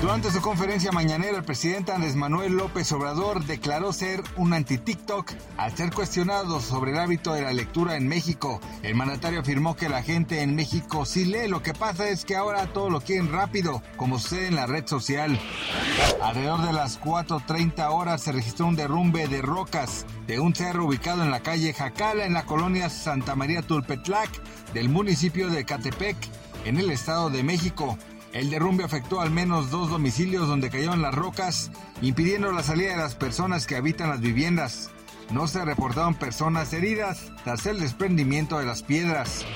Durante su conferencia mañanera, el presidente Andrés Manuel López Obrador declaró ser un anti-TikTok al ser cuestionado sobre el hábito de la lectura en México. El mandatario afirmó que la gente en México sí lee, lo que pasa es que ahora todo lo quieren rápido, como sucede en la red social. Alrededor de las 4.30 horas se registró un derrumbe de rocas de un cerro ubicado en la calle Jacala, en la colonia Santa María Tulpetlac, del municipio de Catepec, en el Estado de México. El derrumbe afectó al menos dos domicilios donde cayeron las rocas, impidiendo la salida de las personas que habitan las viviendas. No se reportaron personas heridas tras el desprendimiento de las piedras.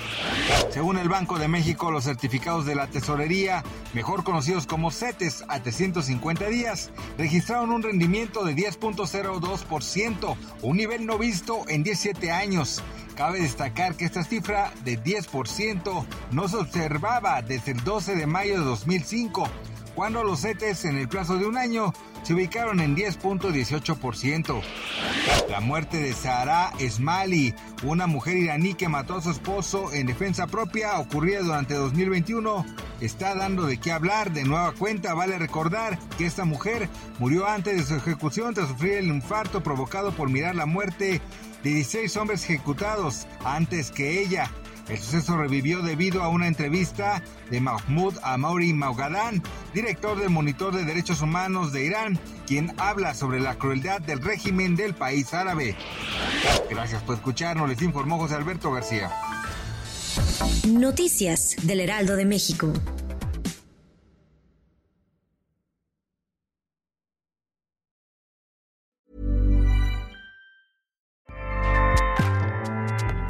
Según el Banco de México, los certificados de la tesorería, mejor conocidos como CETES a 350 días, registraron un rendimiento de 10.02%, un nivel no visto en 17 años. Cabe destacar que esta cifra de 10% no se observaba desde el 12 de mayo de 2005, cuando los CETES en el plazo de un año se ubicaron en 10.18%. La muerte de Sahara Esmali, una mujer iraní que mató a su esposo en defensa propia, ocurrida durante 2021, está dando de qué hablar. De nueva cuenta, vale recordar que esta mujer murió antes de su ejecución tras sufrir el infarto provocado por mirar la muerte de 16 hombres ejecutados antes que ella. El suceso revivió debido a una entrevista de Mahmoud Amouri Maugadán, director del Monitor de Derechos Humanos de Irán, quien habla sobre la crueldad del régimen del país árabe. Gracias por escucharnos, les informó José Alberto García. Noticias del Heraldo de México.